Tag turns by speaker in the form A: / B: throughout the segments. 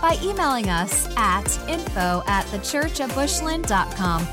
A: by emailing us at info at thechurchatbushland.com.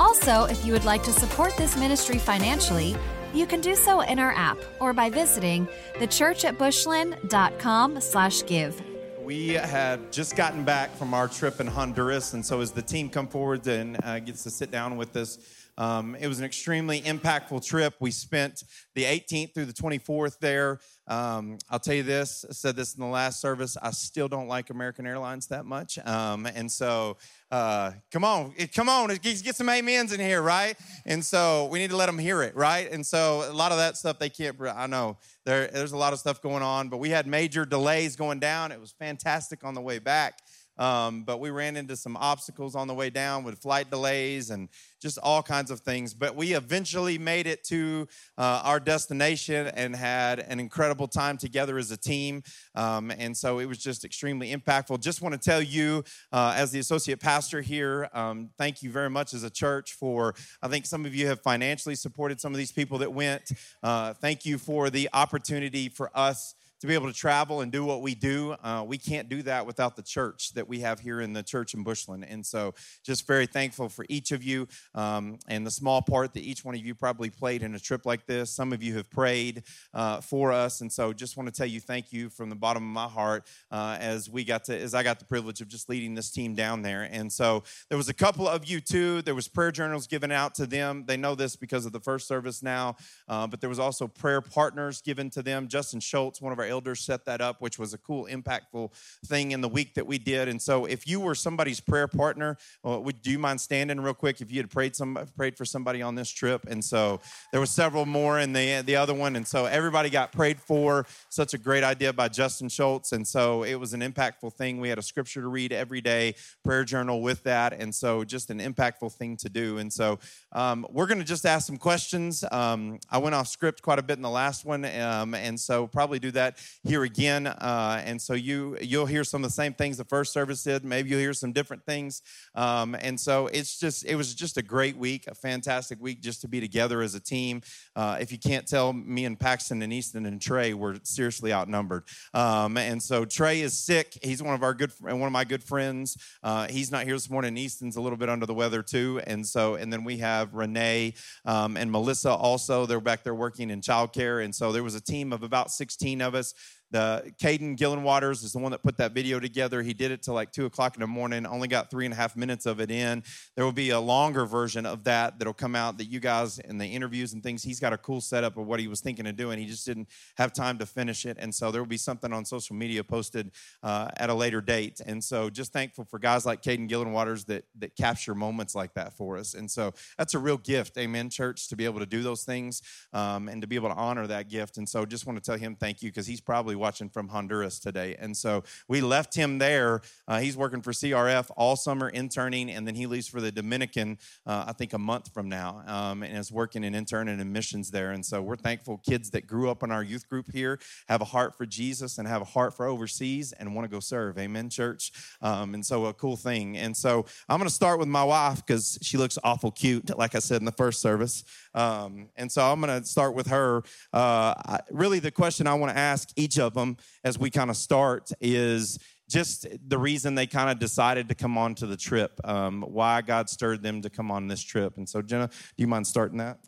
A: Also, if you would like to support this ministry financially, you can do so in our app or by visiting thechurchatbushland.com slash give.
B: We have just gotten back from our trip in Honduras, and so as the team come forward and uh, gets to sit down with us, um, it was an extremely impactful trip. We spent the 18th through the 24th there. Um, I'll tell you this, I said this in the last service, I still don't like American Airlines that much. Um, and so, uh, come on, come on, get some amens in here, right? And so we need to let them hear it, right? And so a lot of that stuff they can't, I know there, there's a lot of stuff going on, but we had major delays going down. It was fantastic on the way back. Um, but we ran into some obstacles on the way down with flight delays and just all kinds of things. But we eventually made it to uh, our destination and had an incredible time together as a team. Um, and so it was just extremely impactful. Just want to tell you, uh, as the associate pastor here, um, thank you very much as a church for, I think some of you have financially supported some of these people that went. Uh, thank you for the opportunity for us to be able to travel and do what we do. Uh, we can't do that without the church that we have here in the church in Bushland. And so, just very thankful for each of you um, and the small part that each one of you probably played in a trip like this. Some of you have prayed uh, for us. And so, just want to tell you thank you from the bottom of my heart uh, as we got to, as I got the privilege of just leading this team down there. And so, there was a couple of you too. There was prayer journals given out to them. They know this because of the first service now, uh, but there was also prayer partners given to them. Justin Schultz, one of our elders set that up, which was a cool, impactful thing in the week that we did. And so, if you were somebody's prayer partner, well, would do you mind standing real quick if you had prayed some prayed for somebody on this trip? And so there were several more in the the other one, and so everybody got prayed for. Such a great idea by Justin Schultz, and so it was an impactful thing. We had a scripture to read every day, prayer journal with that, and so just an impactful thing to do. And so um, we're going to just ask some questions. Um, I went off script quite a bit in the last one, um, and so probably do that here again. Uh, and so you you'll hear some of the same things the first service did. Maybe you'll hear some different things. Um, and so it's just it was just a great week, a fantastic week just to be together as a team. Uh, if you can't tell, me and Paxton and Easton and Trey were seriously outnumbered. Um, and so Trey is sick. He's one of our good and one of my good friends. Uh, he's not here this morning. Easton's a little bit under the weather too. And so and then we have have Renee um, and Melissa also. They're back there working in childcare. And so there was a team of about 16 of us the Caden Gillenwaters is the one that put that video together. He did it till like two o'clock in the morning. Only got three and a half minutes of it in. There will be a longer version of that that'll come out that you guys in the interviews and things. He's got a cool setup of what he was thinking of doing. He just didn't have time to finish it, and so there will be something on social media posted uh, at a later date. And so just thankful for guys like Caden Gillenwaters that that capture moments like that for us. And so that's a real gift, Amen, church, to be able to do those things um, and to be able to honor that gift. And so just want to tell him thank you because he's probably watching from Honduras today. And so we left him there. Uh, he's working for CRF all summer, interning, and then he leaves for the Dominican, uh, I think, a month from now, um, and is working and interning in missions there. And so we're thankful kids that grew up in our youth group here have a heart for Jesus and have a heart for overseas and want to go serve. Amen, church. Um, and so a cool thing. And so I'm going to start with my wife because she looks awful cute, like I said in the first service. Um, and so I'm going to start with her. Uh, really, the question I want to ask each of them as we kind of start is just the reason they kind of decided to come on to the trip, um, why God stirred them to come on this trip. And so, Jenna, do you mind starting that?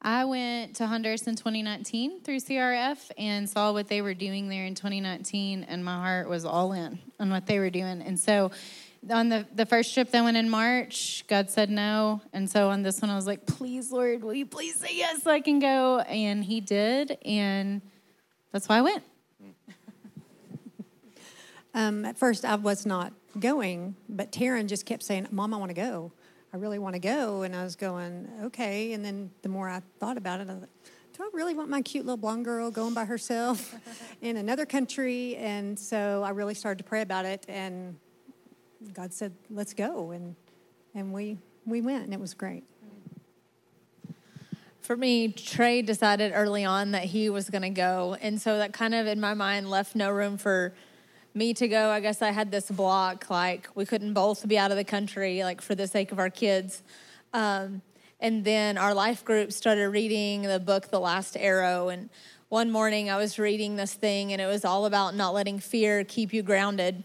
C: I went to Honduras in 2019 through CRF and saw what they were doing there in 2019, and my heart was all in on what they were doing. And so, on the, the first trip that went in March, God said no. And so on this one, I was like, please, Lord, will you please say yes so I can go? And He did. And that's why I went.
D: Um, at first, I was not going, but Taryn just kept saying, Mom, I want to go. I really want to go. And I was going, okay. And then the more I thought about it, I thought, do I really want my cute little blonde girl going by herself in another country? And so I really started to pray about it. And God said, let's go. And, and we we went, and it was great.
E: For me, Trey decided early on that he was going to go. And so that kind of in my mind left no room for me to go. I guess I had this block like we couldn't both be out of the country, like for the sake of our kids. Um, and then our life group started reading the book, The Last Arrow. And one morning I was reading this thing, and it was all about not letting fear keep you grounded.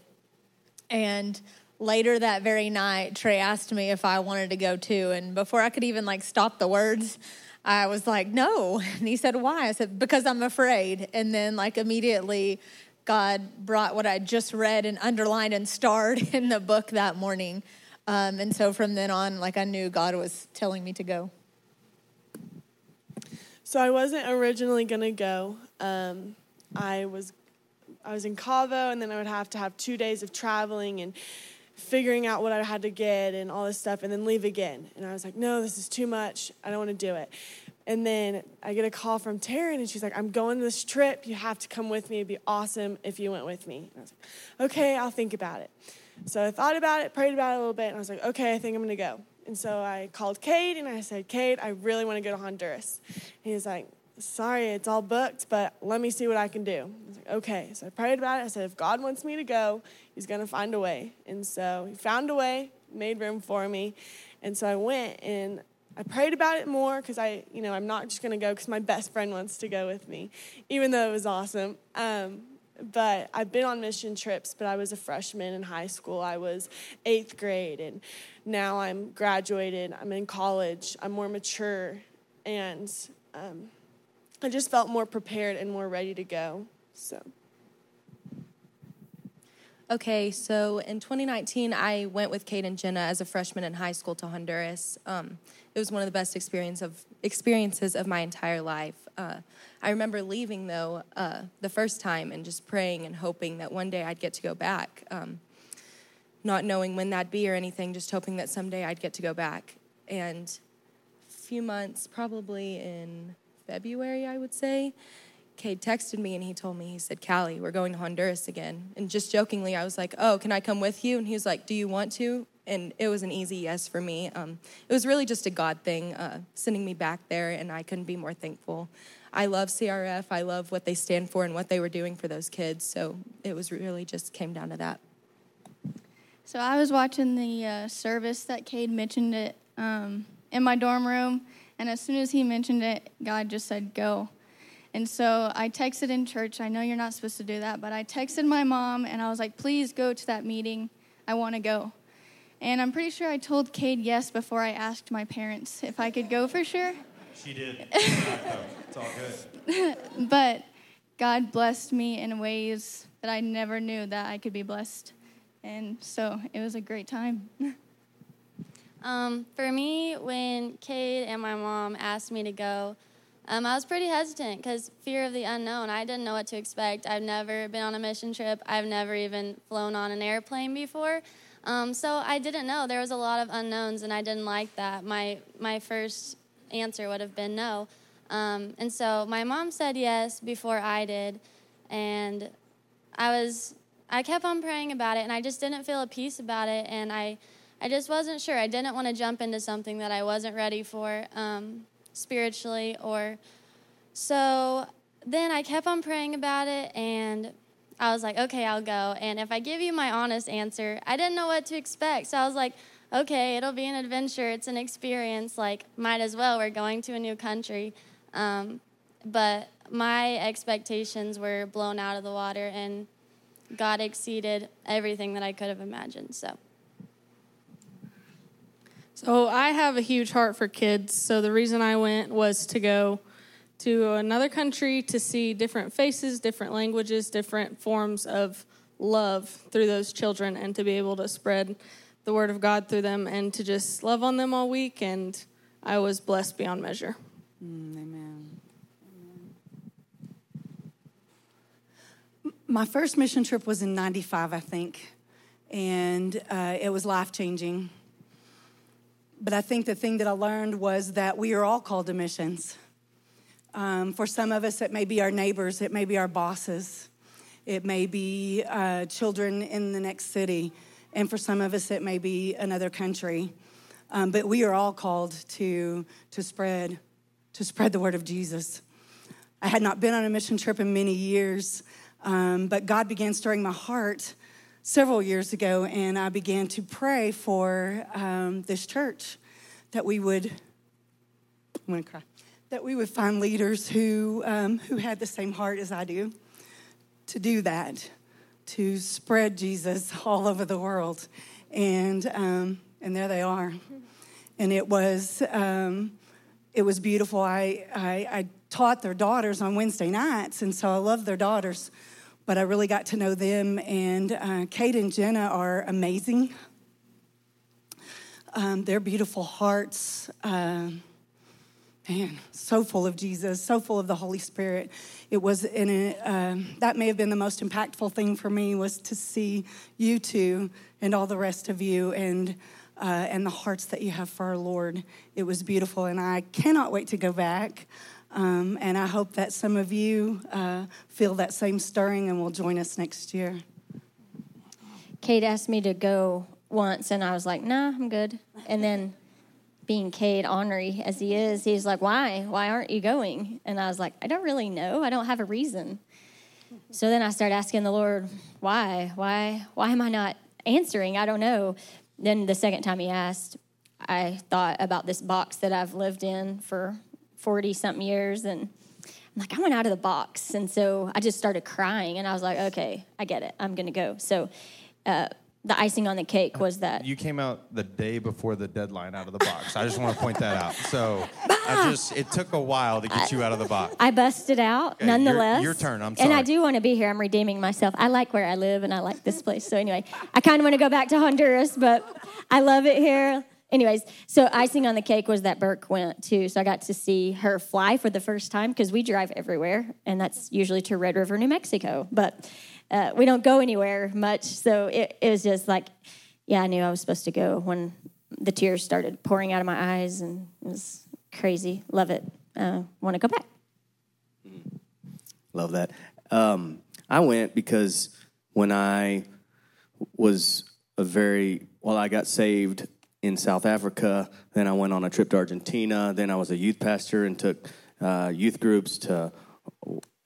E: And later that very night, Trey asked me if I wanted to go too. And before I could even like stop the words, I was like, no. And he said, why? I said, because I'm afraid. And then, like, immediately, God brought what I just read and underlined and starred in the book that morning. Um, and so from then on, like, I knew God was telling me to go.
F: So I wasn't originally going to go. Um, I was I was in Cabo, and then I would have to have two days of traveling and figuring out what I had to get and all this stuff, and then leave again. And I was like, no, this is too much. I don't want to do it. And then I get a call from Taryn, and she's like, I'm going this trip. You have to come with me. It'd be awesome if you went with me. And I was like, okay, I'll think about it. So I thought about it, prayed about it a little bit, and I was like, okay, I think I'm going to go. And so I called Cade, and I said, Cade, I really want to go to Honduras. And he's like, sorry, it's all booked, but let me see what I can do. I was like, okay. So I prayed about it. I said, if God wants me to go, he's going to find a way. And so he found a way, made room for me. And so I went and I prayed about it more because I, you know, I'm not just going to go because my best friend wants to go with me, even though it was awesome. Um, but I've been on mission trips, but I was a freshman in high school. I was eighth grade, and now I'm graduated. I'm in college. I'm more mature, and um, I just felt more prepared and more ready to go. So.
G: Okay, so in 2019, I went with Cade and Jenna as a freshman in high school to Honduras. Um, it was one of the best experience of, experiences of my entire life. Uh, I remember leaving, though, uh, the first time and just praying and hoping that one day I'd get to go back. Um, not knowing when that'd be or anything, just hoping that someday I'd get to go back. And a few months, probably in February, I would say, Cade texted me and he told me, he said, Callie, we're going to Honduras again. And just jokingly, I was like, oh, can I come with you? And he was like, do you want to? And it was an easy yes for me. Um, it was really just a God thing, uh, sending me back there, and I couldn't be more thankful. I love CRF. I love what they stand for and what they were doing for those kids. So it was really just came down to that.
H: So I was watching the uh, service that Cade mentioned it um, in my dorm room, and as soon as he mentioned it, God just said, go. And so I texted in church. I know you're not supposed to do that, but I texted my mom and I was like, please go to that meeting. I want to go. And I'm pretty sure I told Cade yes before I asked my parents if I could go for sure.
B: She did. it's all good.
H: but God blessed me in ways that I never knew that I could be blessed. And so it was a great time.
I: um, for me, when Cade and my mom asked me to go, um, I was pretty hesitant because fear of the unknown. I didn't know what to expect. I've never been on a mission trip. I've never even flown on an airplane before. Um, so I didn't know. There was a lot of unknowns, and I didn't like that. My my first answer would have been no. Um, and so my mom said yes before I did, and I was I kept on praying about it, and I just didn't feel a peace about it, and I I just wasn't sure. I didn't want to jump into something that I wasn't ready for. Um, spiritually or so then I kept on praying about it and I was like, okay, I'll go. And if I give you my honest answer, I didn't know what to expect. So I was like, okay, it'll be an adventure. It's an experience. Like, might as well. We're going to a new country. Um, but my expectations were blown out of the water, and God exceeded everything that I could have imagined. So.
J: So I have a huge heart for kids. So the reason I went was to go to another country to see different faces, different languages, different forms of love through those children and to be able to spread the word of God through them and to just love on them all week. And I was blessed beyond measure.
K: Mm, amen. My first mission trip was in 95, I think, and uh, it was life changing. But I think the thing that I learned was that we are all called to missions. Um, for some of us, it may be our neighbors, it may be our bosses, it may be uh, children in the next city, and for some of us, it may be another country. Um, but we are all called to, to spread to spread the word of Jesus. I had not been on a mission trip in many years, um, but God began stirring my heart several years ago, and I began to pray for um, this church that we would. I'm gonna cry. That we would find leaders who um, who had the same heart as I do to do that, to spread Jesus all over the world, and um, and there they are, and it was um, it was beautiful. I, I, I taught their daughters on Wednesday nights, and so I love their daughters, but I really got to know them. And uh, Cade and Jenna are amazing. Um, their beautiful hearts, uh, man, so full of Jesus, so full of the Holy Spirit. It was in a, uh, that may have been the most impactful thing for me was to see you two and all the rest of you and uh, and the hearts that you have for our Lord. It was beautiful, and I cannot wait to go back. Um, and I hope that some of you uh, feel that same stirring and will join us next year.
L: Cade asked me to go once, and I was like, nah, I'm good. And then, being Cade ornery as he is, he's like, why? Why aren't you going? And I was like, I don't really know. I don't have a reason. So then I started asking the Lord, why? Why? Why am I not answering? I don't know. Then the second time he asked, I thought about this box that I've lived in for 40 something years. And I'm like, I went out of the box. And so I just started crying. And I was like, okay, I get it. I'm going to go. So uh, the icing on the cake was that.
B: You came out the day before the deadline out of the box. I just want to point that out. So I just, it took a while to get you out of the box.
L: I busted out
B: Okay,
L: nonetheless.
B: your- your turn. I'm sorry.
L: And I do want to be here. I'm redeeming myself. I like where I live and I like this place. So anyway, I kind of want to go back to Honduras, but I love it here. Anyways, so icing on the cake was that Burke went too. So I got to see her fly for the first time because we drive everywhere, and that's usually to Red River, New Mexico. But uh, we don't go anywhere much. So it, it was just like, yeah, I knew I was supposed to go when the tears started pouring out of my eyes, and it was crazy. Love it. Uh, want to go back.
M: Love that. Um, I went because when I was a very well, I got saved in South Africa. Then I went on a trip to Argentina. Then I was a youth pastor and took uh, youth groups to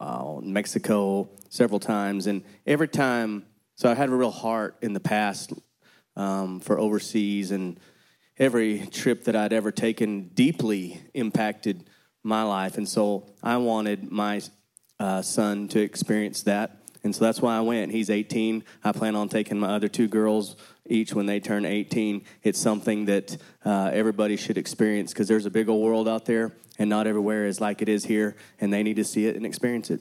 M: uh, Mexico several times. And every time, so I had a real heart in the past um, for overseas, and every trip that I'd ever taken deeply impacted my life. And so I wanted my uh, son to experience that. And so that's why I went. He's 18. I plan on taking my other two girls each when they turn 18. It's something that uh, everybody should experience because there's a big old world out there, and not everywhere is like it is here, and they need to see it and experience it.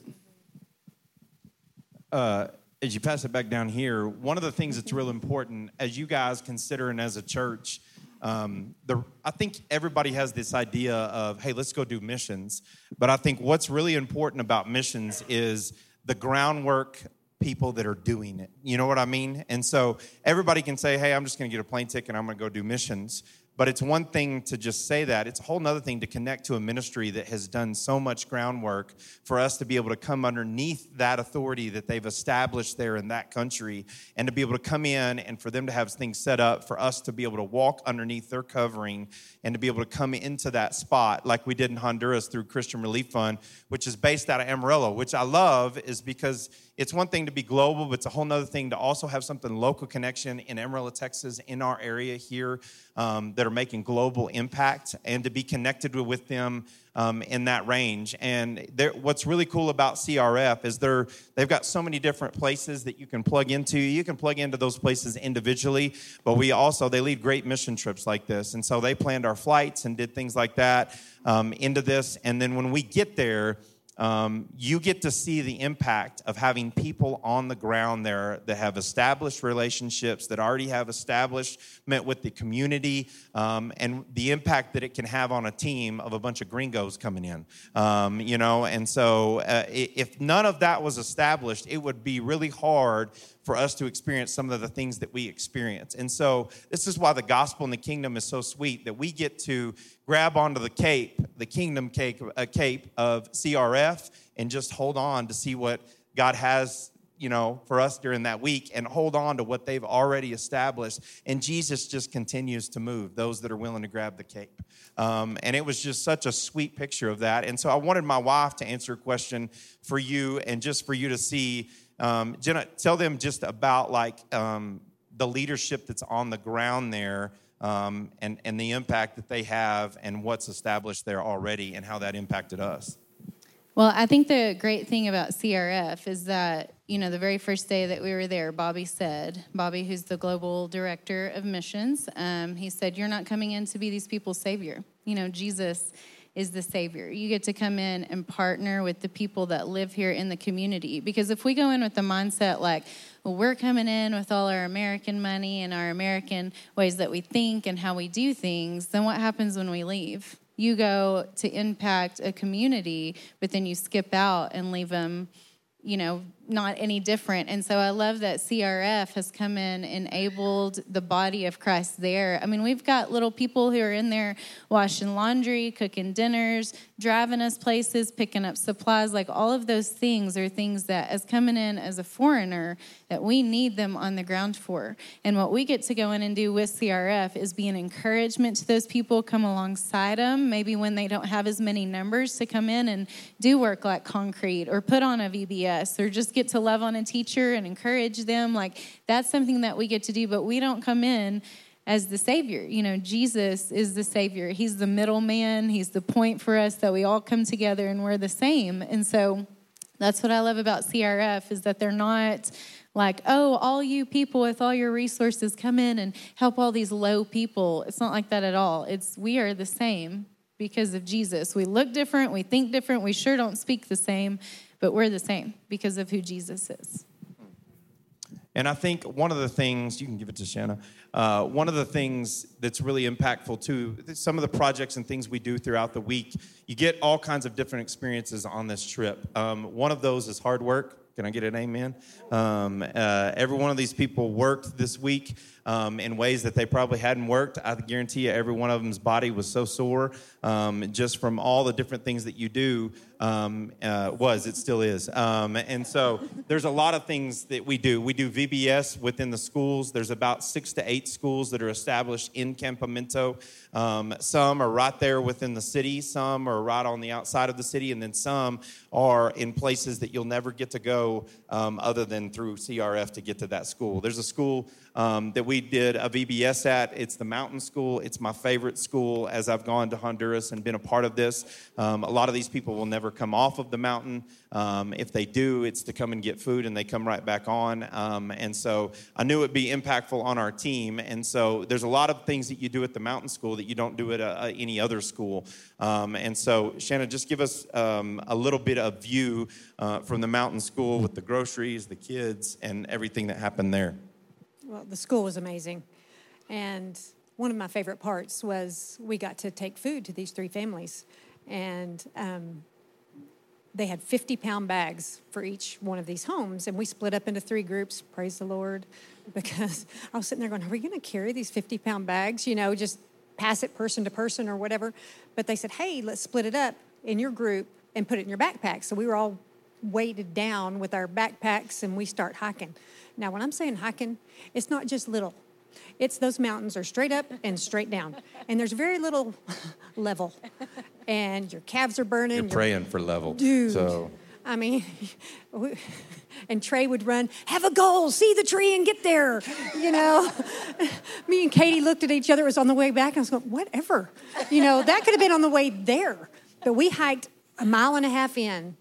B: Uh, as you pass it back down here, one of the things that's real important as you guys consider and as a church, um, the, I think everybody has this idea of, hey, let's go do missions. But I think what's really important about missions is the groundwork people that are doing it. You know what I mean? And so everybody can say, hey, I'm just going to get a plane ticket and I'm going to go do missions. But it's one thing to just say that. It's a whole other thing to connect to a ministry that has done so much groundwork for us to be able to come underneath that authority that they've established there in that country and to be able to come in and for them to have things set up for us to be able to walk underneath their covering and to be able to come into that spot like we did in Honduras through Christian Relief Fund, which is based out of Amarillo, which I love is because it's one thing to be global, but it's a whole other thing to also have something local connection in Amarillo, Texas, in our area here um, that are making global impact and to be connected with, them um, in that range. And what's really cool about CRF is they're, they've got so many different places that you can plug into. You can plug into those places individually, but we also, they lead great mission trips like this. And so they planned our flights and did things like that um, into this. And then when we get there, um, you get to see the impact of having people on the ground there that have established relationships, that already have establishment with the community, um, and the impact that it can have on a team of a bunch of gringos coming in. Um, you know, and so uh, if none of that was established, it would be really hard for us to experience some of the things that we experience. And so this is why the gospel and the kingdom is so sweet that we get to grab onto the cape, the kingdom cape, uh, cape of CRF, and just hold on to see what God has you know, for us during that week and hold on to what they've already established. And Jesus just continues to move those that are willing to grab the cape. Um, and it was just such a sweet picture of that. And so I wanted my wife to answer a question for you and just for you to see. Um, Jenna, tell them just about like um, the leadership that's on the ground there. Um, and, and the impact that they have and what's established there already and how that impacted us.
C: Well, I think the great thing about CRF is that, you know, the very first day that we were there, Bobby said, Bobby, who's the global director of missions, um, he said, You're not coming in to be these people's savior. You know, Jesus is the savior. You get to come in and partner with the people that live here in the community. Because if we go in with the mindset like, well, we're coming in with all our American money and our American ways that we think and how we do things, then what happens when we leave? you go to impact a community, but then you skip out and leave them, you know, not any different. And so I love that CRF has come in, enabled the body of Christ there. I mean, we've got little people who are in there washing laundry, cooking dinners, driving us places, picking up supplies. Like all of those things are things that, as coming in as a foreigner, that we need them on the ground for. And what we get to go in and do with CRF is be an encouragement to those people, come alongside them, maybe when they don't have as many numbers to come in and do work like concrete or put on a VBS or just get to love on a teacher and encourage them. Like that's something that we get to do, but we don't come in as the Savior. You know, Jesus is the Savior. He's the middleman, He's the point for us that we all come together and we're the same. And so that's what I love about CRF is that they're not like, oh, all you people with all your resources come in and help all these low people. It's not like that at all. It's we are the same because of Jesus. We look different, we think different, we sure don't speak the same, but we're the same because of who Jesus is.
B: And I think one of the things, you can give it to Shannon, uh, one of the things that's really impactful too, some of the projects and things we do throughout the week, you get all kinds of different experiences on this trip. Um, one of those is hard work. Can I get an amen? Um, uh, every one of these people worked this week um, in ways that they probably hadn't worked. I guarantee you, every one of them's body was so sore um, just from all the different things that you do. Um, uh, was it still is, um, and so there's a lot of things that we do. We do VBS within the schools. There's about six to eight schools that are established in Campamento. Um, some are right there within the city. Some are right on the outside of the city, and then some are in places that you'll never get to go um, other than through CRF to get to that school. There's a school um, that we did a VBS at. It's the Mountain School. It's my favorite school as I've gone to Honduras and been a part of this. Um, a lot of these people will never come off of the mountain. Um, if they do, it's to come and get food and they come right back on. Um, and so I knew it'd be impactful on our team. And so there's a lot of things that you do at the Mountain School that you don't do at a, a, any other school. Um, and so, Shannon, just give us um, a little bit of view uh, from the Mountain School with the groceries, the kids, and everything that happened there.
D: Well, the school was amazing. And one of my favorite parts was we got to take food to these three families. And um, they had 50 pound bags for each one of these homes. And we split up into three groups, praise the Lord, because I was sitting there going, Are we going to carry these 50 pound bags? You know, just pass it person to person or whatever. But they said, Hey, let's split it up in your group and put it in your backpack. So we were all weighted down with our backpacks and we start hiking. Now, when I'm saying hiking, it's not just little. It's those mountains are straight up and straight down, and there's very little level, and your calves are burning.
B: You're praying for level,
D: dude. So I mean, and Trey would run, have a goal, see the tree and get there. You know, me and Katie looked at each other. It was on the way back. And I was going, whatever. You know, that could have been on the way there. But we hiked a mile and a half in,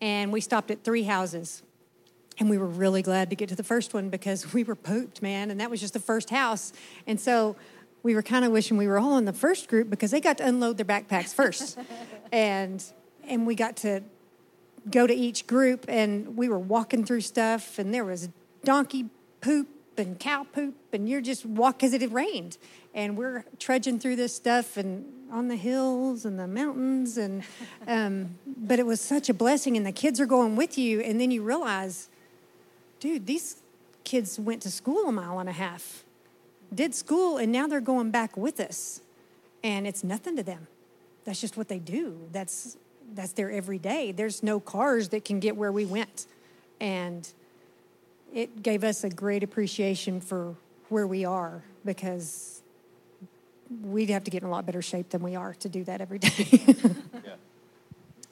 D: and we stopped at three houses. And we were really glad to get to the first one because we were pooped, man. And that was just the first house. And so we were kind of wishing we were all in the first group because they got to unload their backpacks first. and and we got to go to each group and we were walking through stuff and there was donkey poop and cow poop and you're just walk because it had rained and we're trudging through this stuff and on the hills and the mountains and um, but it was such a blessing and the kids are going with you and then you realize dude, these kids went to school a mile and a half, did school, and now they're going back with us. And it's nothing to them. That's just what they do. That's that's their everyday. There's no cars that can get where we went. And it gave us a great appreciation for where we are because we'd have to get in a lot better shape than we are to do that every day. yeah.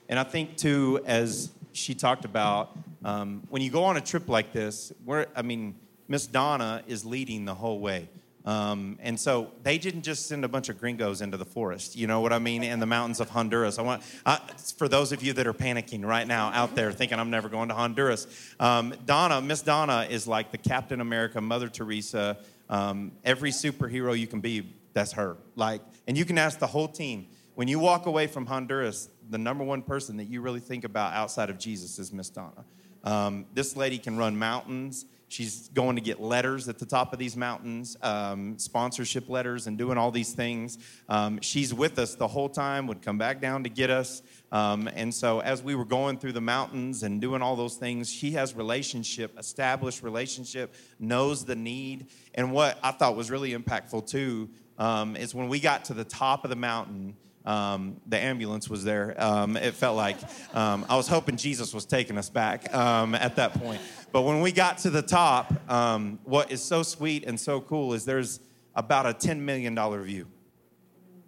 B: And I think too, as she talked about, um, when you go on a trip like this, where I mean, Miss Donna is leading the whole way. Um, and so they didn't just send a bunch of gringos into the forest, you know what I mean, in the mountains of Honduras. I want, uh, for those of you that are panicking right now out there thinking I'm never going to Honduras, um, Donna, Miss Donna is like the Captain America, Mother Teresa, um, every superhero you can be, that's her. Like, and you can ask the whole team. When you walk away from Honduras, the number one person that you really think about outside of Jesus is Miss Donna. Um, this lady can run mountains. She's going to get letters at the top of these mountains, um, sponsorship letters, and doing all these things. Um, she's with us the whole time, would come back down to get us. Um, and so, as we were going through the mountains and doing all those things, she has relationship, established relationship, knows the need. And what I thought was really impactful too um, is when we got to the top of the mountain. Um, the ambulance was there. Um, it felt like um, I was hoping Jesus was taking us back um, at that point. But when we got to the top, um, what is so sweet and so cool is there's about a $10 million view.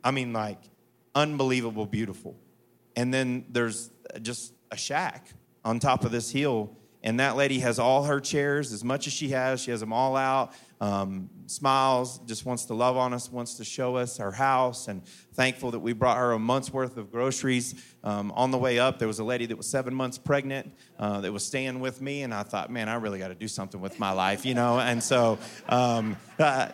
B: I mean, like, unbelievable, beautiful. And then there's just a shack on top of this hill. And that lady has all her chairs, as much as she has, she has them all out um, smiles, just wants to love on us, wants to show us her house, and thankful that we brought her a month's worth of groceries. Um, on the way up, there was a lady that was seven months pregnant uh, that was staying with me, and I thought, man, I really got to do something with my life, you know? And so, um, uh,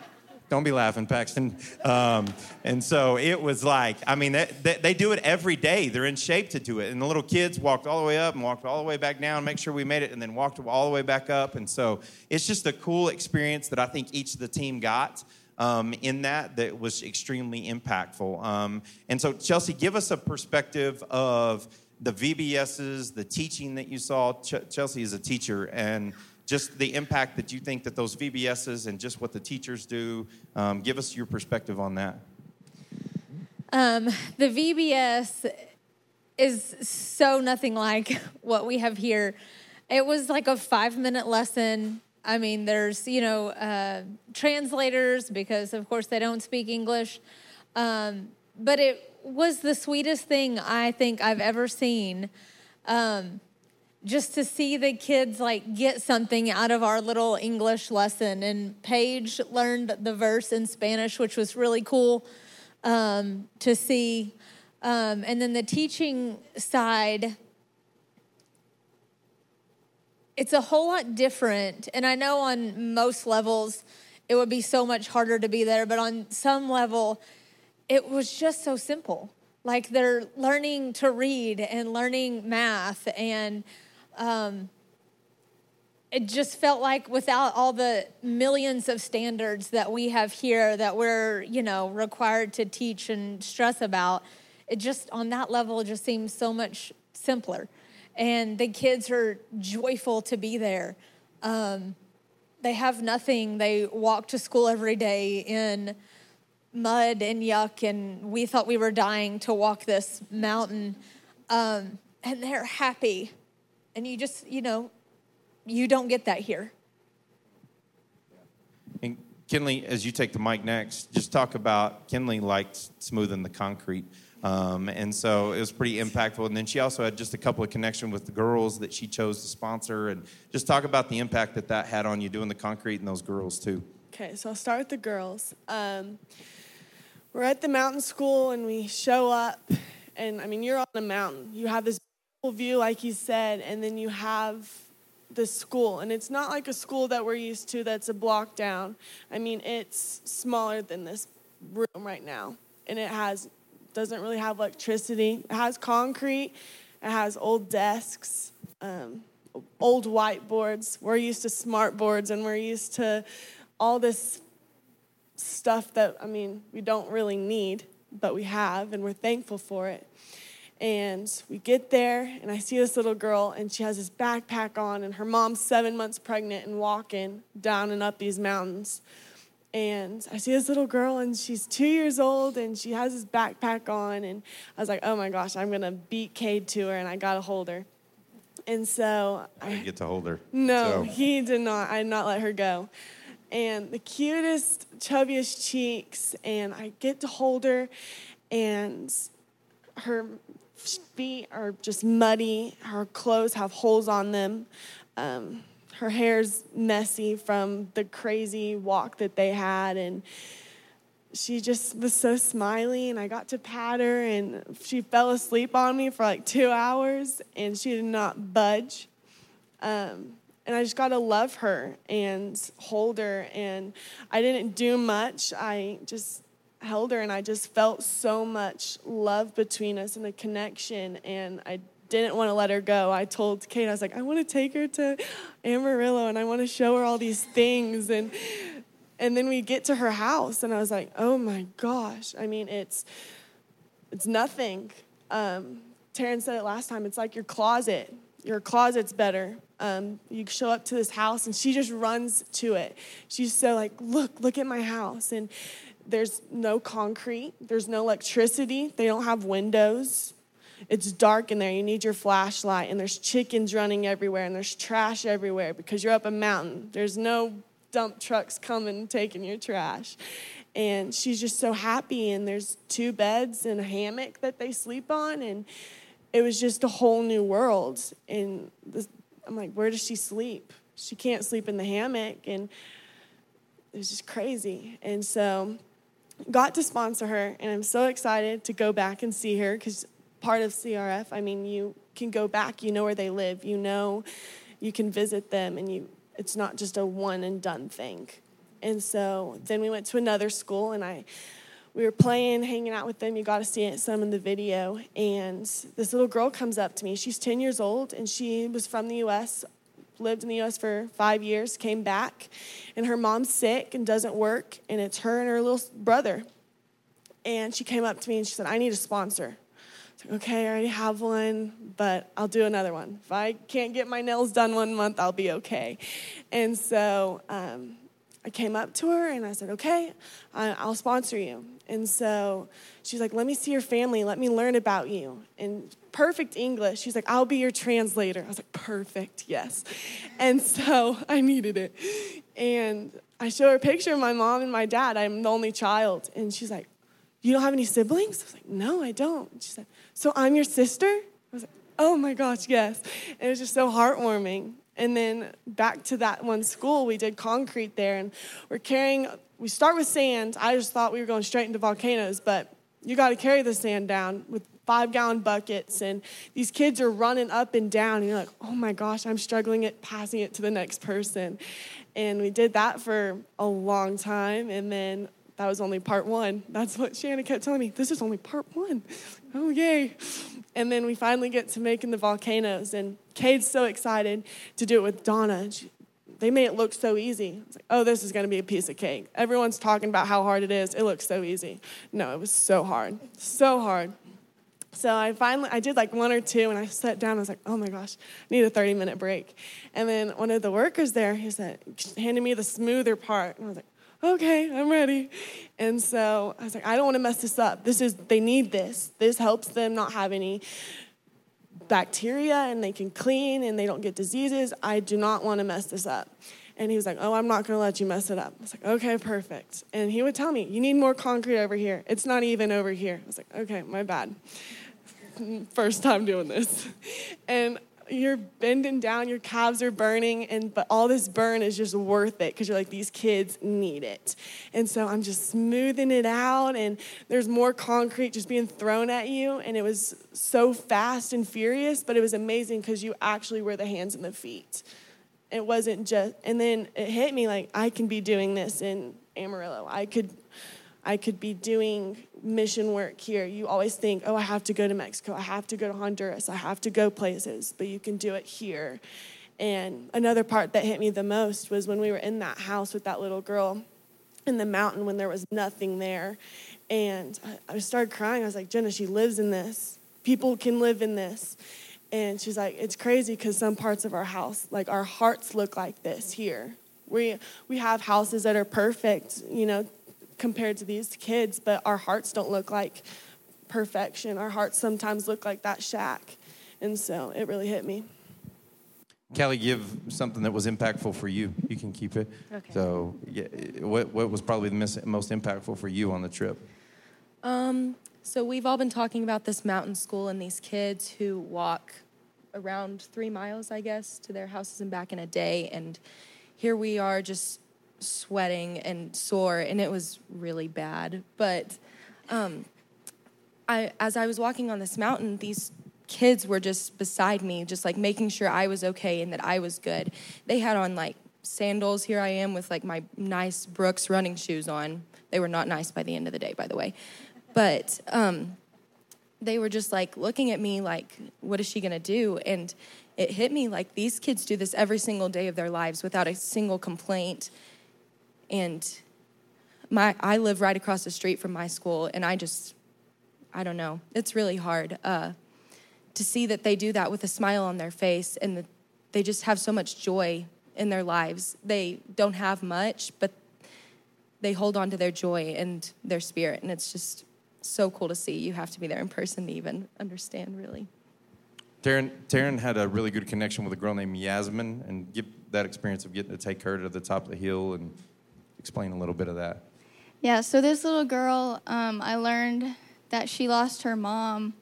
B: don't be laughing, Paxton. Um, and so it was like, I mean, they, they, they, do it every day. They're in shape to do it. And the little kids walked all the way up and walked all the way back down, make sure we made it, and then walked all the way back up. And so it's just a cool experience that I think each of the team got. Um, in that, that was extremely impactful. Um, and so, Chelsea, give us a perspective of the VBSs, the teaching that you saw. Ch- Chelsea is a teacher, and just the impact that you think that those VBSs and just what the teachers do. Um, give us your perspective on that.
E: Um, the VBS is so nothing like what we have here. It was like a five minute lesson. I mean, there's, you know, uh, translators because, of course, they don't speak English. Um, but it was the sweetest thing I think I've ever seen. Um, just to see the kids like get something out of our little English lesson. And Paige learned the verse in Spanish, which was really cool um, to see. Um, and then the teaching side, it's a whole lot different. And I know on most levels it would be so much harder to be there, but on some level, it was just so simple. Like they're learning to read and learning math and um, it just felt like without all the millions of standards that we have here that we're you know required to teach and stress about it just on that level just seems so much simpler. And the kids are joyful to be there. Um, they have nothing. They walk to school every day in mud and yuck and we thought we were dying to walk this mountain. Um, and they're happy and you just, you know, you don't get that here.
B: And Kinley, as you take the mic next, just talk about Kinley liked smoothing the concrete. Um, and so it was pretty impactful. And then she also had just a couple of connections with the girls that she chose to sponsor. And just talk about the impact that that had on you doing the concrete and those girls too.
F: Okay, so I'll start with the girls. Um, we're at the mountain school and we show up. And I mean, you're on a mountain. You have this view, like you said, and then you have the school. And it's not like a school that we're used to that's a block down. I mean, it's smaller than this room right now. And it has doesn't really have electricity. It has concrete. It has old desks, um, old whiteboards. We're used to smart boards and we're used to all this stuff that, I mean, we don't really need, but we have, and we're thankful for it. And we get there, and I see this little girl, and she has this backpack on, and her mom's seven months pregnant and walking down and up these mountains. And I see this little girl, and she's two years old, and she has this backpack on. And I was like, oh my gosh, I'm gonna beat Cade to her, and I gotta hold her. And so
B: I didn't get to hold her.
F: no,
B: So-
F: he did not. I did not let her go. And the cutest, chubbiest cheeks, and I get to hold her, and her feet are just muddy. Her clothes have holes on them. Um, her hair's messy from the crazy walk that they had, and she just was so smiley and I got to pat her and she fell asleep on me for like two hours and she did not budge. Um, and I just got to love her and hold her. And I didn't do much. I just held her and I just felt so much love between us and a connection. And I didn't want to let her go. I told Cade, I was like, I want to take her to Amarillo and I want to show her all these things. And and then we get to her house and I was like, oh my gosh. I mean, it's it's nothing. Um, Taryn said it last time. It's like your closet. Your closet's better. Um, you show up to this house and she just runs to it. She's so like, look, look at my house. And there's no concrete, there's no electricity, they don't have windows. It's dark in there. You need your flashlight, and there's chickens running everywhere, and there's trash everywhere because you're up a mountain. There's no dump trucks coming taking your trash. And she's just so happy, and there's two beds and a hammock that they sleep on, and it was just a whole new world. And this, I'm like, where does she sleep? She can't sleep in the hammock, and it was just crazy. And so, got to sponsor her, and I'm so excited to go back and see her because part of CRF, I mean, you can go back, you know where they live, you know, you can visit them, and you it's not just a one and done thing. And so then we went to another school, and I we were playing, hanging out with them. You got to see it some in the video. And this little girl comes up to me. She's 10 years old, and she was from the U.S., lived in the U.S. for five years, came back, and her mom's sick and doesn't work, and it's her and her little brother. And she came up to me and she said, I need a sponsor. I okay, I already have one, but I'll do another one. If I can't get my nails done one month, I'll be okay. And so um, I came up to her and I said, okay, I'll sponsor you. And so she's like, let me see your family, let me learn about you. And perfect English. She's like, I'll be your translator. I was like, perfect, yes. And so I needed it. And I show her a picture of my mom and my dad. I'm the only child. And she's like, you don't have any siblings? I was like, no, I don't. She said, so I'm your sister? I was like, oh my gosh, yes. And it was just so heartwarming. And then back to that one school, we did concrete there, and we're carrying, we start with sand. I just thought we were going straight into volcanoes, but you got to carry the sand down with five gallon buckets, and these kids are running up and down, and you're like, oh my gosh, I'm struggling at passing it to the next person. And we did that for a long time, and then that was only part one. That's what Shannon kept telling me. This is only part one. Oh, yay. And then we finally get to making the volcanoes. And Cade's so excited to do it with Donna. She, they made it look so easy. Like, oh, this is going to be a piece of cake. Everyone's talking about how hard it is. It looks so easy. No, it was so hard. So hard. So I finally, I did like one or two, and I sat down. I was like, "Oh my gosh, I need a 30 minute break." And then one of the workers there, he said, handed me the smoother part, and I was like, "Okay, I'm ready." And so I was like, "I don't want to mess this up. This is they need this. This helps them not have any bacteria, and they can clean, and they don't get diseases. I do not want to mess this up." And he was like, Oh, I'm not going to let you mess it up. I was like, Okay, perfect. And he would tell me, You need more concrete over here. It's not even over here. I was like, Okay, my bad. First time doing this. And you're bending down, your calves are burning, and but all this burn is just worth it because you're like, these kids need it. And so I'm just smoothing it out, and there's more concrete just being thrown at you. And it was so fast and furious, but it was amazing because you actually were the hands and the feet it wasn't just and then it hit me like i can be doing this in amarillo i could i could be doing mission work here. You always think oh i have to go to mexico. I have to go to honduras. I have to go places but you can do it here. And another part that hit me the most was when we were in that house with that little girl in the mountain when there was nothing there. And i, started crying. I was like jenna she lives in this. People can live in this. And she's like, it's crazy because some parts of our house, like our hearts look like this here. We, we have houses that are perfect, you know, compared to these kids, but our hearts don't look like perfection. Our hearts sometimes look like that shack. And so it really hit me.
B: Kelly, give something that was impactful for you. You can keep it.
G: Okay.
B: So, yeah, what, what was probably the mis- most impactful for you on the trip?
G: Um, so we've all been talking about this mountain school and these kids who walk around three miles, I guess, to their houses and back in a day. And here we are just sweating and sore, and it was really bad. But um, I, as I was walking on this mountain, these kids were just beside me, just like making sure I was okay and that I was good. They had on like sandals. Here I am with like my nice Brooks running shoes on. They were not nice by the end of the day, by the way. But um, they were just like looking at me like, what is she gonna do? And it hit me like these kids do this every single day of their lives without a single complaint. And my I live right across the street from my school, and I just I don't know. It's really hard uh, to see that they do that with a smile on their face, and they just have so much joy in their lives. They don't have much, but they hold on to their joy and their spirit, and it's just so cool to see. You have to be there in person to even understand, really.
B: Taryn, Taryn had a really good connection with a girl named Yasmin, and get that experience of getting to take her to the top of the hill and explain a little bit of that.
H: Yeah, so this little girl, um, I learned that she lost her mom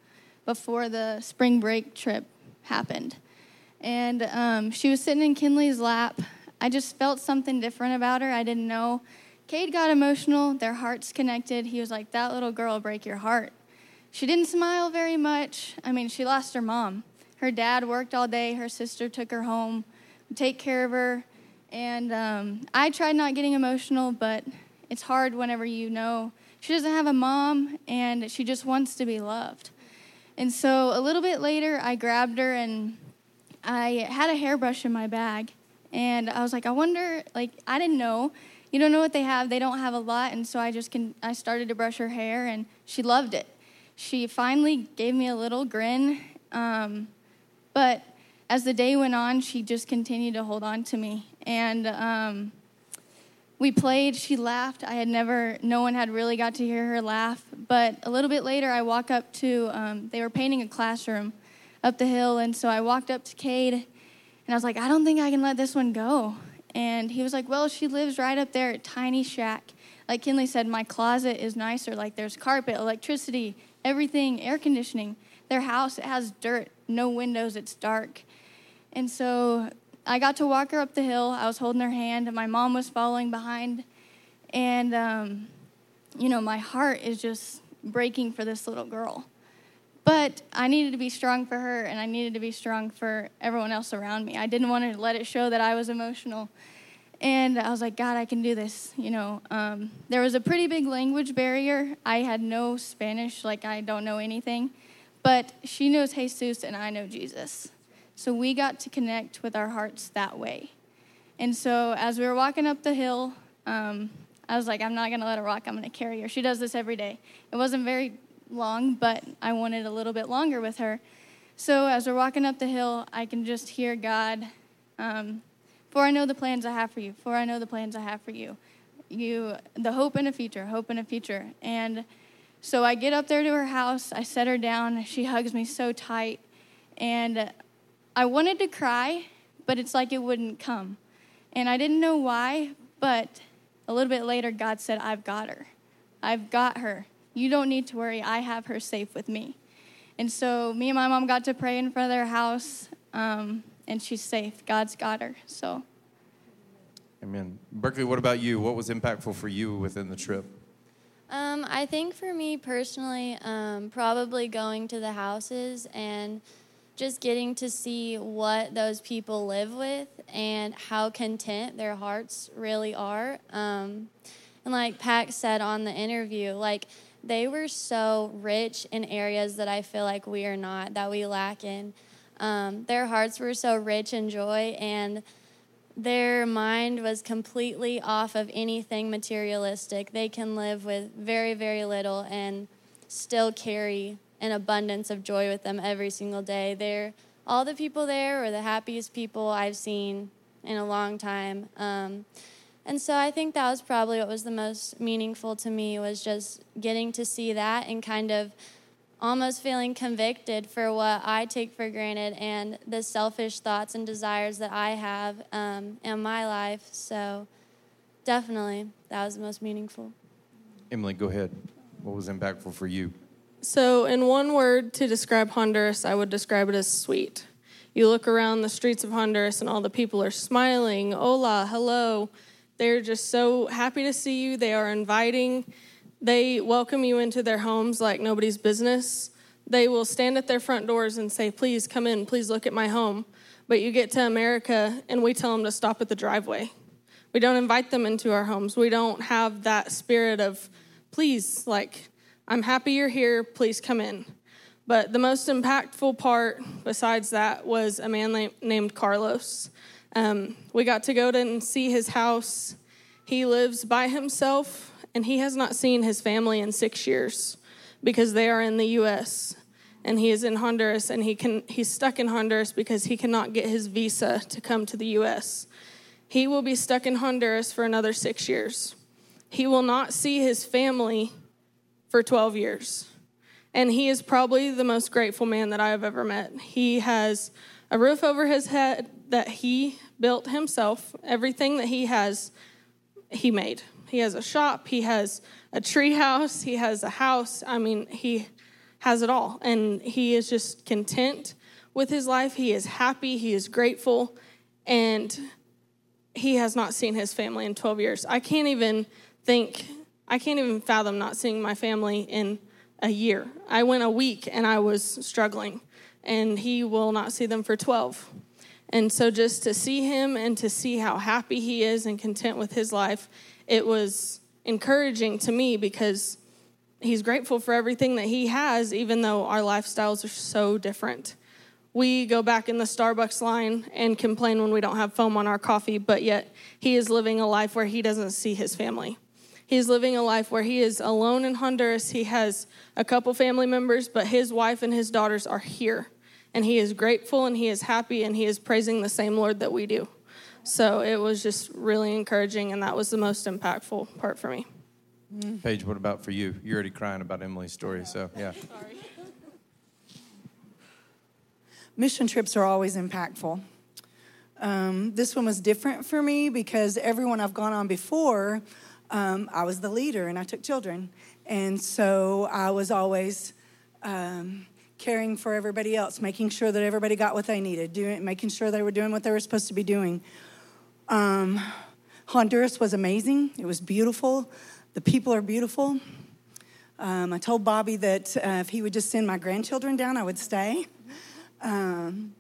H: before the spring break trip happened. And um, she was sitting in Kinley's lap. I just felt something different about her. I didn't know. Cade got emotional, their hearts connected. He was like, That little girl break your heart. She didn't smile very much. I mean, she lost her mom. Her dad worked all day, her sister took her home, take care of her. And um, I tried not getting emotional, but it's hard whenever you know she doesn't have a mom and she just wants to be loved. And so a little bit later, I grabbed her and I had a hairbrush in my bag. And I was like, I wonder, like, I didn't know. You don't know what they have. They don't have a lot. And so I just can, I started to brush her hair and she loved it. She finally gave me a little grin. Um, but as the day went on, she just continued to hold on to me. And um, we played, she laughed. I had never, no one had really got to hear her laugh. But a little bit later, I walk up to, um, they were painting a classroom up the hill. And so I walked up to Cade and I was like, I don't think I can let this one go. And he was like, Well, she lives right up there at Tiny Shack. Like Kinley said, my closet is nicer. Like there's carpet, electricity, everything, air conditioning. Their house, it has dirt, no windows, it's dark. And so I got to walk her up the hill. I was holding her hand, and my mom was following behind. And, um, you know, my heart is just breaking for this little girl. But I needed to be strong for her, and I needed to be strong for everyone else around me. I didn't want to let it show that I was emotional. And I was like, God, I can do this. You know, um, there was a pretty big language barrier. I had no Spanish, like, I don't know anything. But she knows Jesus, and I know Jesus. So we got to connect with our hearts that way. And so as we were walking up the hill, um, I was like, I'm not going to let her rock. I'm going to carry her. She does this every day. It wasn't very long, but I wanted a little bit longer with her. So as we're walking up the hill, I can just hear God, um, for I know the plans I have for you, for I know the plans I have for you. You, the hope in a future, hope in a future. And so I get up there to her house, I set her down, she hugs me so tight, and I wanted to cry, but it's like it wouldn't come. And I didn't know why, but a little bit later, God said, I've got her. I've got her. You don't need to worry. I have her safe with me. And so me and my mom got to pray in front of their house, um, and she's safe. God's got her. So.
B: Amen. Berkeley, what about you? What was impactful for you within the trip?
I: Um, I think for me personally, um, probably going to the houses and just getting to see what those people live with and how content their hearts really are. Um, and like Pack said on the interview, like they were so rich in areas that I feel like we are not, that we lack in. Um, their hearts were so rich in joy, and their mind was completely off of anything materialistic. They can live with very, very little and still carry an abundance of joy with them every single day. They're all the people there are the happiest people I've seen in a long time. Um, and so I think that was probably what was the most meaningful to me was just getting to see that and kind of almost feeling convicted for what I take for granted and the selfish thoughts and desires that I have um, in my life. So, definitely, that was the most meaningful.
B: Emily, go ahead. What was impactful for you?
J: So, in one word to describe Honduras, I would describe it as sweet. You look around the streets of Honduras and all the people are smiling, hola, hello. They're just so happy to see you. They are inviting. They welcome you into their homes like nobody's business. They will stand at their front doors and say, Please come in, please look at my home. But you get to America and we tell them to stop at the driveway. We don't invite them into our homes. We don't have that spirit of, Please, like, I'm happy you're here, please come in. But the most impactful part, besides that, was a man named Carlos. Um, we got to go to and see his house. He lives by himself and he has not seen his family in six years because they are in the U.S. and he is in Honduras, and he can he's stuck in Honduras because he cannot get his visa to come to the U.S. He will be stuck in Honduras for another six years. He will not see his family for 12 years. And he is probably the most grateful man that I have ever met. He has a roof over his head that he built himself. Everything that he has, he made. He has a shop, he has a tree house, he has a house. I mean, he has it all. And he is just content with his life. He is happy, he is grateful, and he has not seen his family in 12 years. I can't even think, I can't even fathom not seeing my family in a year. I went a week and I was struggling, and he will not see them for 12. And so just to see him and to see how happy he is and content with his life it was encouraging to me because he's grateful for everything that he has, even though our lifestyles are so different. We go back in the Starbucks line and complain when we don't have foam on our coffee, but yet he is living a life where he doesn't see his family. He's living a life where he is alone in Honduras. He has a couple family members, but his wife and his daughters are here. And he is grateful and he is happy and he is praising the same Lord that we do. So it was just really encouraging, and that was the most impactful part for me.
B: Paige, what about for you? You're already crying about Emily's story, so yeah.
K: Sorry. Mission trips are always impactful. Um, this one was different for me because everyone I've gone on before, um, I was the leader and I took children. And so I was always um, caring for everybody else, making sure that everybody got what they needed, doing, making sure they were doing what they were supposed to be doing. Um, Honduras was amazing. It was beautiful. The people are beautiful. Um, I told Bobby that uh, if he would just send my grandchildren down, I would stay. Um,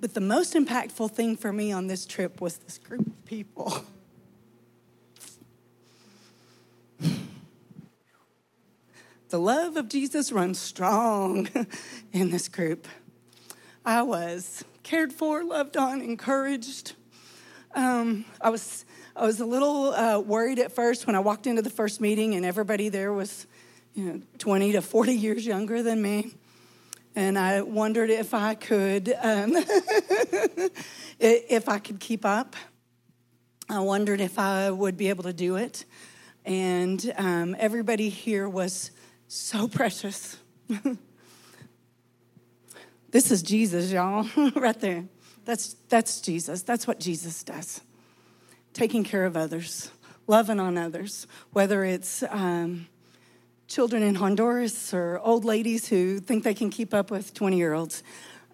K: but the most impactful thing for me on this trip was this group of people. the love of Jesus runs strong in this group. I was cared for, loved on, encouraged. Um, I was I was a little uh, worried at first when I walked into the first meeting and everybody there was, you know, 20 to 40 years younger than me, and I wondered if I could um, if I could keep up. I wondered if I would be able to do it, and um, everybody here was so precious. This is Jesus, y'all, right there. That's, that's Jesus. That's what Jesus does. Taking care of others, loving on others, whether it's um, children in Honduras or old ladies who think they can keep up with 20 year olds.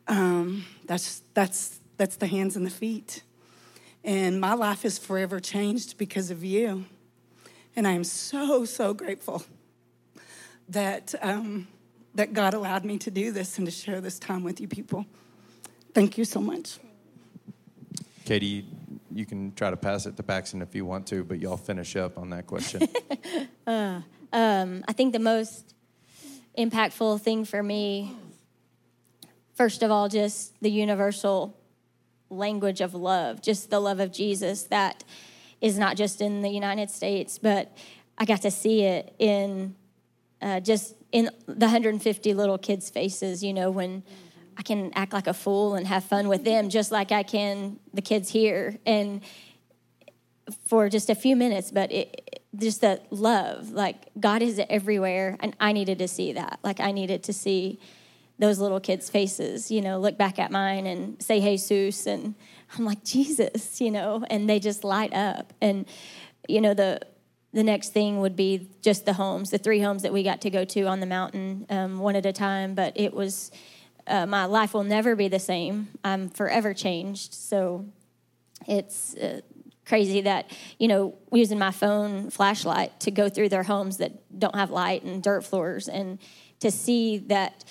K: Um, that's, that's, that's the hands and the feet. And my life is forever changed because of you. And I am so, so grateful that um, that God allowed me to do this and to share this time with you people. Thank you so much.
B: Katie, you can try to pass it to Paxton if you want to, but y'all finish up on that question.
L: uh, um, I think the most impactful thing for me, first of all, just the universal language of love, just the love of Jesus that is not just in the United States, but I got to see it in uh, just in the 150 little kids' faces, you know, when I can act like a fool and have fun with them just like I can the kids here. And for just a few minutes, but it, just that love. Like God is everywhere, and I needed to see that. Like I needed to see those little kids' faces. You know, look back at mine and say Jesus, and I'm like Jesus. You know, and they just light up. And you know the the next thing would be just the homes, the three homes that we got to go to on the mountain, um, one at a time. But it was uh, my life will never be the same. I'm forever changed. So it's uh, crazy that you know using my phone flashlight to go through their homes that don't have light and dirt floors and to see that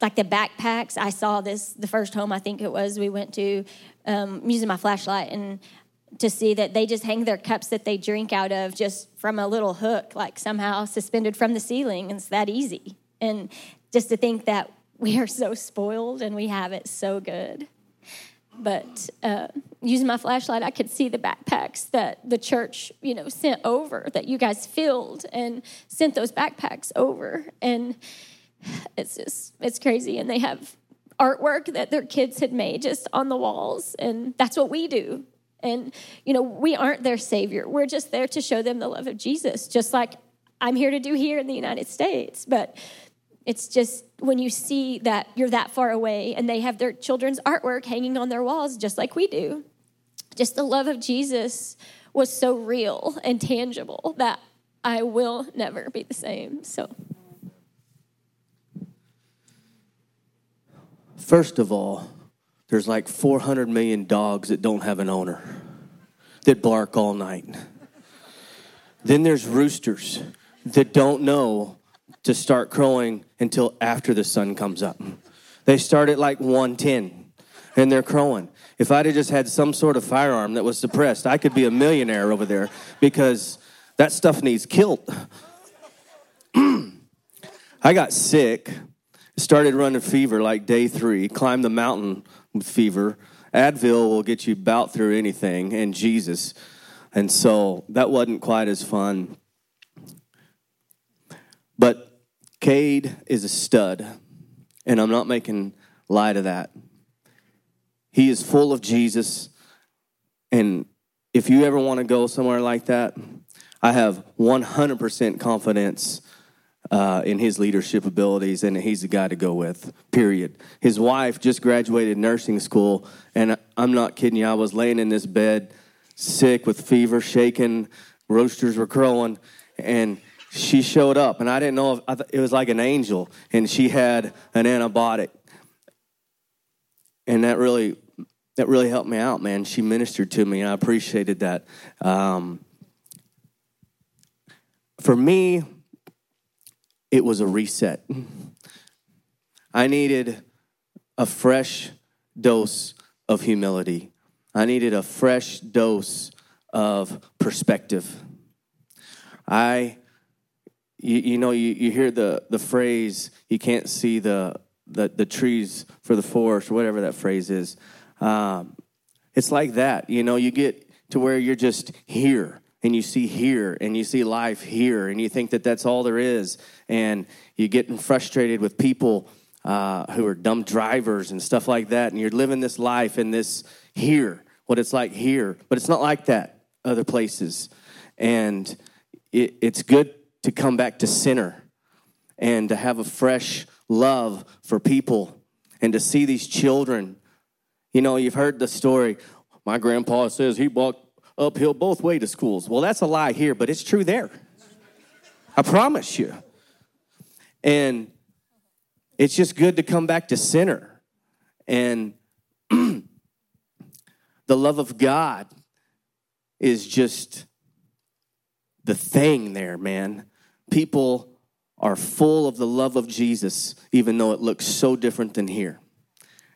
L: like the backpacks i saw this the first home i think it was we went to um, using my flashlight and to see that they just hang their cups that they drink out of just from a little hook like somehow suspended from the ceiling. It's that easy. And just to think that we are so spoiled and we have it so good. But uh, using my flashlight, I could see the backpacks that the church, you know, sent over that you guys filled and sent those backpacks over, and it's just it's crazy. And they have artwork that their kids had made just on the walls, and that's what we do. And you know, we aren't their savior. We're just there to show them the love of Jesus, just like I'm here to do here in the United States. But it's just when you see that you're that far away and they have their children's artwork hanging on their walls just like we do. Just the love of Jesus was so real and tangible that I will never be the same. So,
M: First of all, there's like 400 million dogs that don't have an owner that bark all night. Then there's roosters that don't know to start crowing until after the sun comes up. They start at like 110 and they're crowing. If I'd have just had some sort of firearm that was suppressed, I could be a millionaire over there because that stuff needs killed. I got sick, started running fever like day three, climbed the mountain with fever. Advil will get you about through anything, and Jesus. And so that wasn't quite as fun. But Cade is a stud, and I'm not making light of that. He is full of Jesus, and if you ever want to go somewhere like that, I have 100% confidence uh, in his leadership abilities, and he's the guy to go with, period. His wife just graduated nursing school, and I'm not kidding you. I was laying in this bed, sick with fever, shaking, roosters were crowing, and she showed up, and I didn't know if I th- it was like an angel, and she had an antibiotic, and that really that really helped me out, man. She ministered to me, and I appreciated that. Um, for me, it was a reset. I needed a fresh dose of humility. I needed a fresh dose of perspective. I you, you know, you, you hear the, the phrase, you can't see the, the, the trees for the forest, or whatever that phrase is. Um, it's like that. You know, you get to where you're just here and you see here and you see life here and you think that that's all there is. And you're getting frustrated with people uh, who are dumb drivers and stuff like that. And you're living this life in this here, what it's like here. But it's not like that other places. And it, it's good to come back to center and to have a fresh love for people and to see these children. You know, you've heard the story. My grandpa says he walked uphill both way to schools. Well, that's a lie here, but it's true there. I promise you. And it's just good to come back to center. And the love of God is just the thing there, man people are full of the love of Jesus, even though it looks so different than here.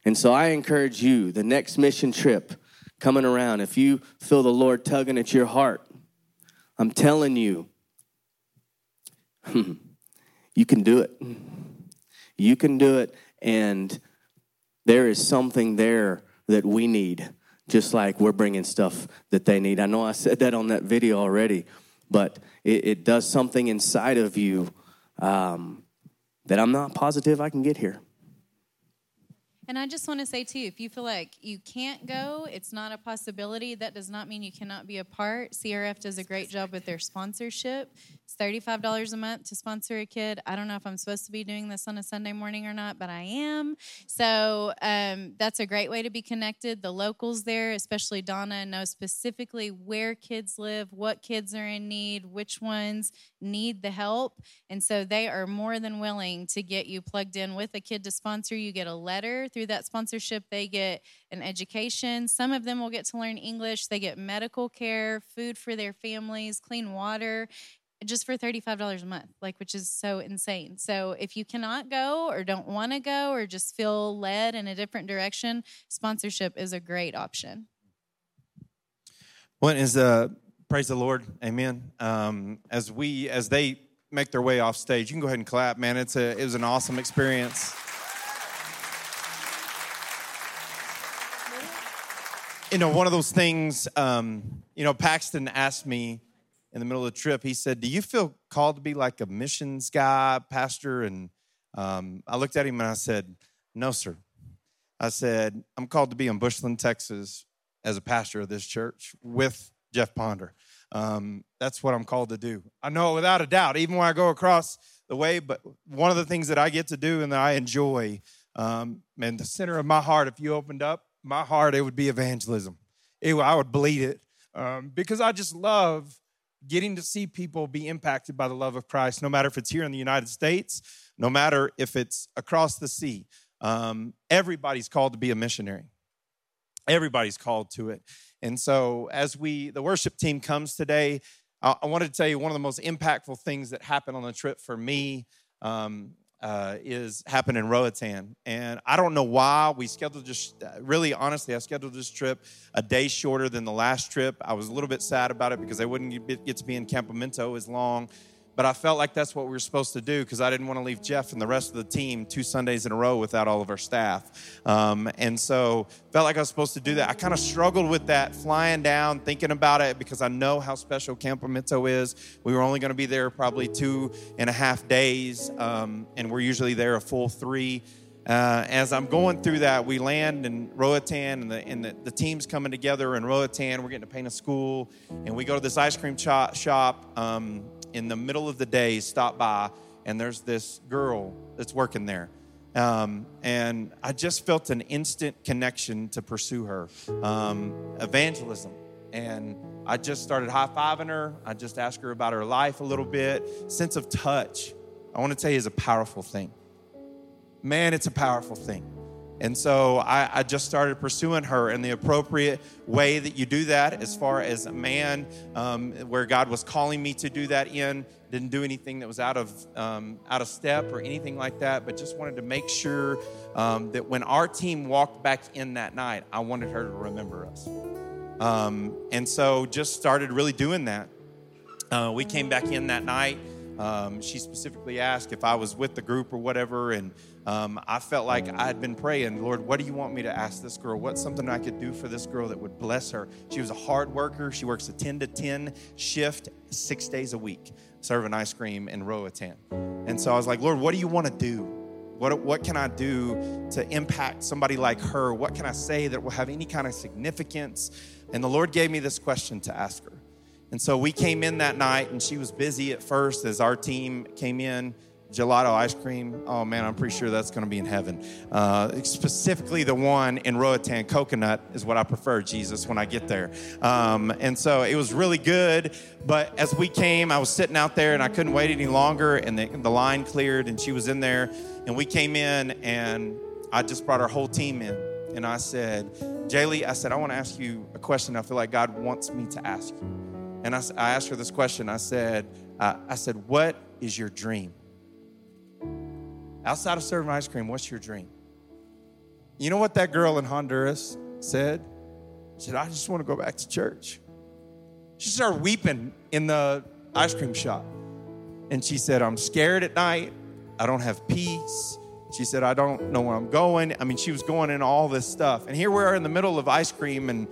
M: And so I encourage you, the next mission trip coming around, if you feel the Lord tugging at your heart, I'm telling you, you can do it. You can do it, and there is something there that we need, just like we're bringing stuff that they need. I know I said that on that video already, but it, it does something inside of you um, that I'm not positive I can get here.
C: And I just want to say, too, if you feel like you can't go, it's not a possibility. That does not mean you cannot be a part. CRF does a great job with their sponsorship. It's $35 a month to sponsor a kid. I don't know if I'm supposed to be doing this on a Sunday morning or not, but I am. So um, that's a great way to be connected. The locals there, especially Donna, know specifically where kids live, what kids are in need, which ones need the help. And so they are more than willing to get you plugged in with a kid to sponsor. You get a letter through that sponsorship, they get an education. Some of them will get to learn English, they get medical care, food for their families, clean water just for $35 a month like which is so insane so if you cannot go or don't want to go or just feel led in a different direction sponsorship is a great option
B: What is uh praise the Lord, Amen. Um, as we as they make their way off stage, you can go ahead and clap, man. It's a it was an awesome experience. You know, one of those things. Um, you know, Paxton asked me in the middle of the trip. He said, "Do you feel called to be like a missions guy, pastor?" And um, I looked at him and I said, "No, sir." I said, "I'm called to be in Bushland, Texas, as a pastor of this church with Jeff Ponder. Um, that's what I'm called to do. I know without a doubt, even when I go across the way, but one of the things that I get to do and that I enjoy, um, and the center of my heart, if you opened up my heart, it would be evangelism. It, I would bleed it um, because I just love getting to see people be impacted by the love of Christ, no matter if it's here in the United States, no matter if it's across the sea. Um, everybody's called to be a missionary. Everybody's called to it. And so, as we, the worship team comes today, I, I wanted to tell you one of the most impactful things that happened on the trip for me um, uh, is happened in Roatan. And I don't know why we scheduled just, really honestly, I scheduled this trip a day shorter than the last trip. I was a little bit sad about it because I wouldn't get to be in Campamento as long but I felt like that's what we were supposed to do because I didn't want to leave Jeff and the rest of the team two Sundays in a row without all of our staff. Um, and so felt like I was supposed to do that. I kind of struggled with that flying down, thinking about it because I know how special Campamento is. We were only going to be there probably two and a half days, um, and we're usually there a full three. Uh, as I'm going through that, we land in Roatan, and, the, and the, the, team's coming together in Roatan. We're getting to paint a school, and we go to this ice cream shop. um, in the middle of the day stop by and there's this girl that's working there. Um, and I just felt an instant connection to pursue her. Um, evangelism. And I just started high fiving her. I just asked her about her life a little bit. Sense of touch, I want to tell you, is a powerful thing. Man, it's a powerful thing. And so I, I, just started pursuing her in the appropriate way that you do that, as far as a man, um, where God was calling me to do that in. Didn't do anything that was out of um, out of step or anything like that, but just wanted to make sure um, that when our team walked back in that night, I wanted her to remember us. Um, and so just started really doing that. Uh, we came back in that night. Um, she specifically asked if I was with the group or whatever, and um, I felt like I had been praying, Lord, what do you want me to ask this girl? What's something I could do for this girl that would bless her? She was a hard worker. She works a 10 to 10 shift six days a week, serving ice cream in Roatan. And so I was like, Lord, what do you want to do? What, what can I do to impact somebody like her? What can I say that will have any kind of significance? And the Lord gave me this question to ask her. And so we came in that night, and she was busy at first as our team came in. Gelato ice cream. Oh man, I'm pretty sure that's going to be in heaven. Uh, specifically, the one in Roatan coconut is what I prefer, Jesus, when I get there. Um, and so it was really good. But as we came, I was sitting out there and I couldn't wait any longer, and the, the line cleared, and she was in there. And we came in, and I just brought our whole team in. And I said, Jaylee, I said, I want to ask you a question I feel like God wants me to ask you. And I, I asked her this question. I said, uh, I said, what is your dream? Outside of serving ice cream, what's your dream? You know what that girl in Honduras said? She said, I just want to go back to church. She started weeping in the ice cream shop. And she said, I'm scared at night. I don't have peace. She said, I don't know where I'm going. I mean, she was going in all this stuff. And here we are in the middle of ice cream, and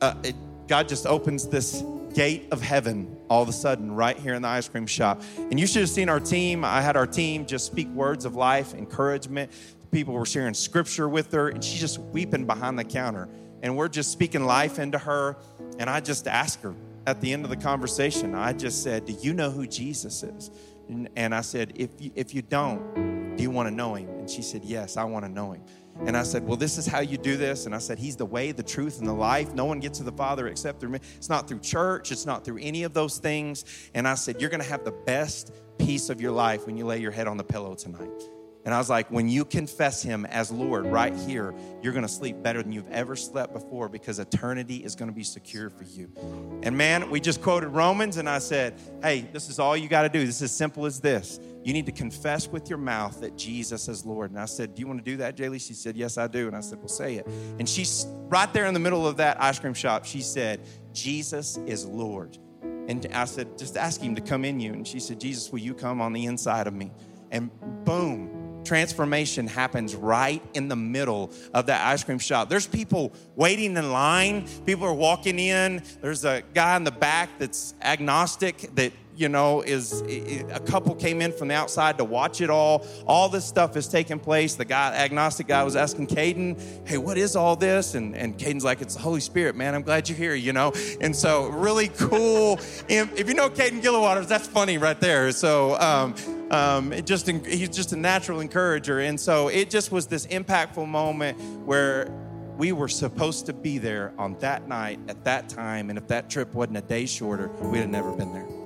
B: uh, it, God just opens this gate of heaven all of a sudden right here in the ice cream shop. And you should have seen our team. I had our team just speak words of life, encouragement, people were sharing scripture with her, and she's just weeping behind the counter. And we're just speaking life into her. And I just asked her at the end of the conversation, I just said, Do you know who Jesus is? And, and I said, if you, if you don't, do you want to know him? And she said, Yes, I want to know him. And I said, Well, this is how you do this. And I said, He's the way, the truth, and the life. No one gets to the Father except through me. It's not through church, it's not through any of those things. And I said, You're going to have the best peace of your life when you lay your head on the pillow tonight. And I was like, when you confess him as Lord right here, you're going to sleep better than you've ever slept before because eternity is going to be secure for you. And man, we just quoted Romans, and I said, hey, this is all you got to do. This is as simple as this. You need to confess with your mouth that Jesus is Lord. And I said, Do you want to do that, Jaylee? She said, Yes, I do. And I said, Well, say it. And she's right there in the middle of that ice cream shop. She said, Jesus is Lord. And I said, Just ask him to come in you. And she said, Jesus, will you come on the inside of me? And boom, transformation happens right in the middle of that ice cream shop. There's people waiting in line, people are walking in. There's a guy in the back that's agnostic that you know, is a couple came in from the outside to watch it all. All this stuff is taking place. The guy, agnostic guy, was asking Caden, "Hey, what is all this?" And and Caden's like, "It's the Holy Spirit, man. I'm glad you're here." You know, and so really cool. if you know Caden Gillenwaters, that's funny right there. So. Um, um, it just he's just a natural encourager, and so it just was this impactful moment where we were supposed to be there on that night at that time, and if that trip wasn't a day shorter, we'd have never been there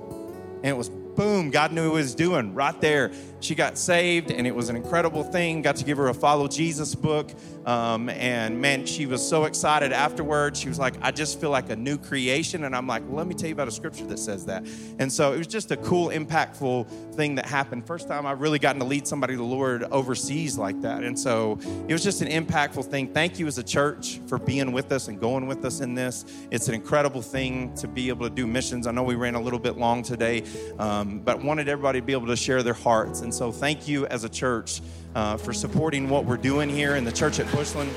B: and it was boom, God knew what he was doing right there. She got saved, and it was an incredible thing. Got to give her a Follow Jesus book. Um, and man, she was so excited afterwards. She was like, I just feel like a new creation. And I'm like, well, let me tell you about a scripture that says that. And so it was just a cool, impactful thing that happened. First time I've really gotten to lead somebody to the Lord overseas like that. And so it was just an impactful thing. Thank you as a church for being with us and going with us in this. It's an incredible thing to be able to do missions. I know we ran a little bit long today, um, but wanted everybody to be able to share their hearts. And so thank you as a church uh, for supporting what we're doing here in the church at Bushland.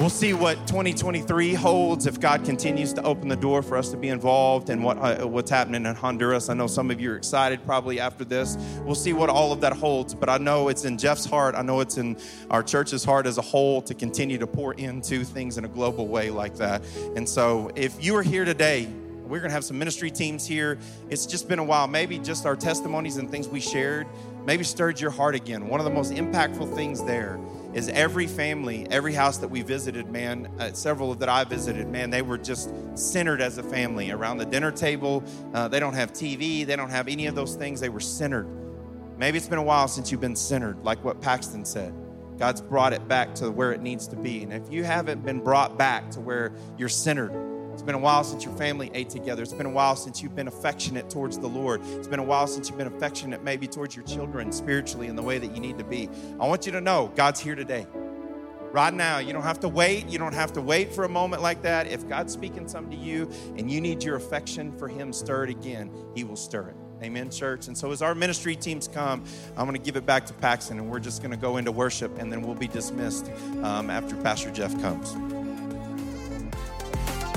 B: We'll see what 2023 holds if God continues to open the door for us to be involved in what, uh, what's happening in Honduras. I know some of you are excited probably after this. We'll see what all of that holds, but I know it's in Jeff's heart. I know it's in our church's heart as a whole to continue to pour into things in a global way like that. And so if you are here today, we're going to have some ministry teams here. It's just been a while. Maybe just our testimonies and things we shared maybe stirred your heart again. One of the most impactful things there is every family, every house that we visited, man, uh, several that I visited, man, they were just centered as a family around the dinner table. Uh, they don't have TV, they don't have any of those things. They were centered. Maybe it's been a while since you've been centered, like what Paxton said. God's brought it back to where it needs to be. And if you haven't been brought back to where you're centered, been a while since your family ate together. It's been a while since you've been affectionate towards the Lord. It's been a while since you've been affectionate maybe towards your children spiritually in the way that you need to be. I want you to know God's here today. Right now, you don't have to wait. You don't have to wait for a moment like that. If God's speaking something to you and you need your affection for Him stirred again, He will stir it. Amen, church. And so, as our ministry teams come, I'm going to give it back to Paxton and we're just going to go into worship and then we'll be dismissed um, after Pastor Jeff comes.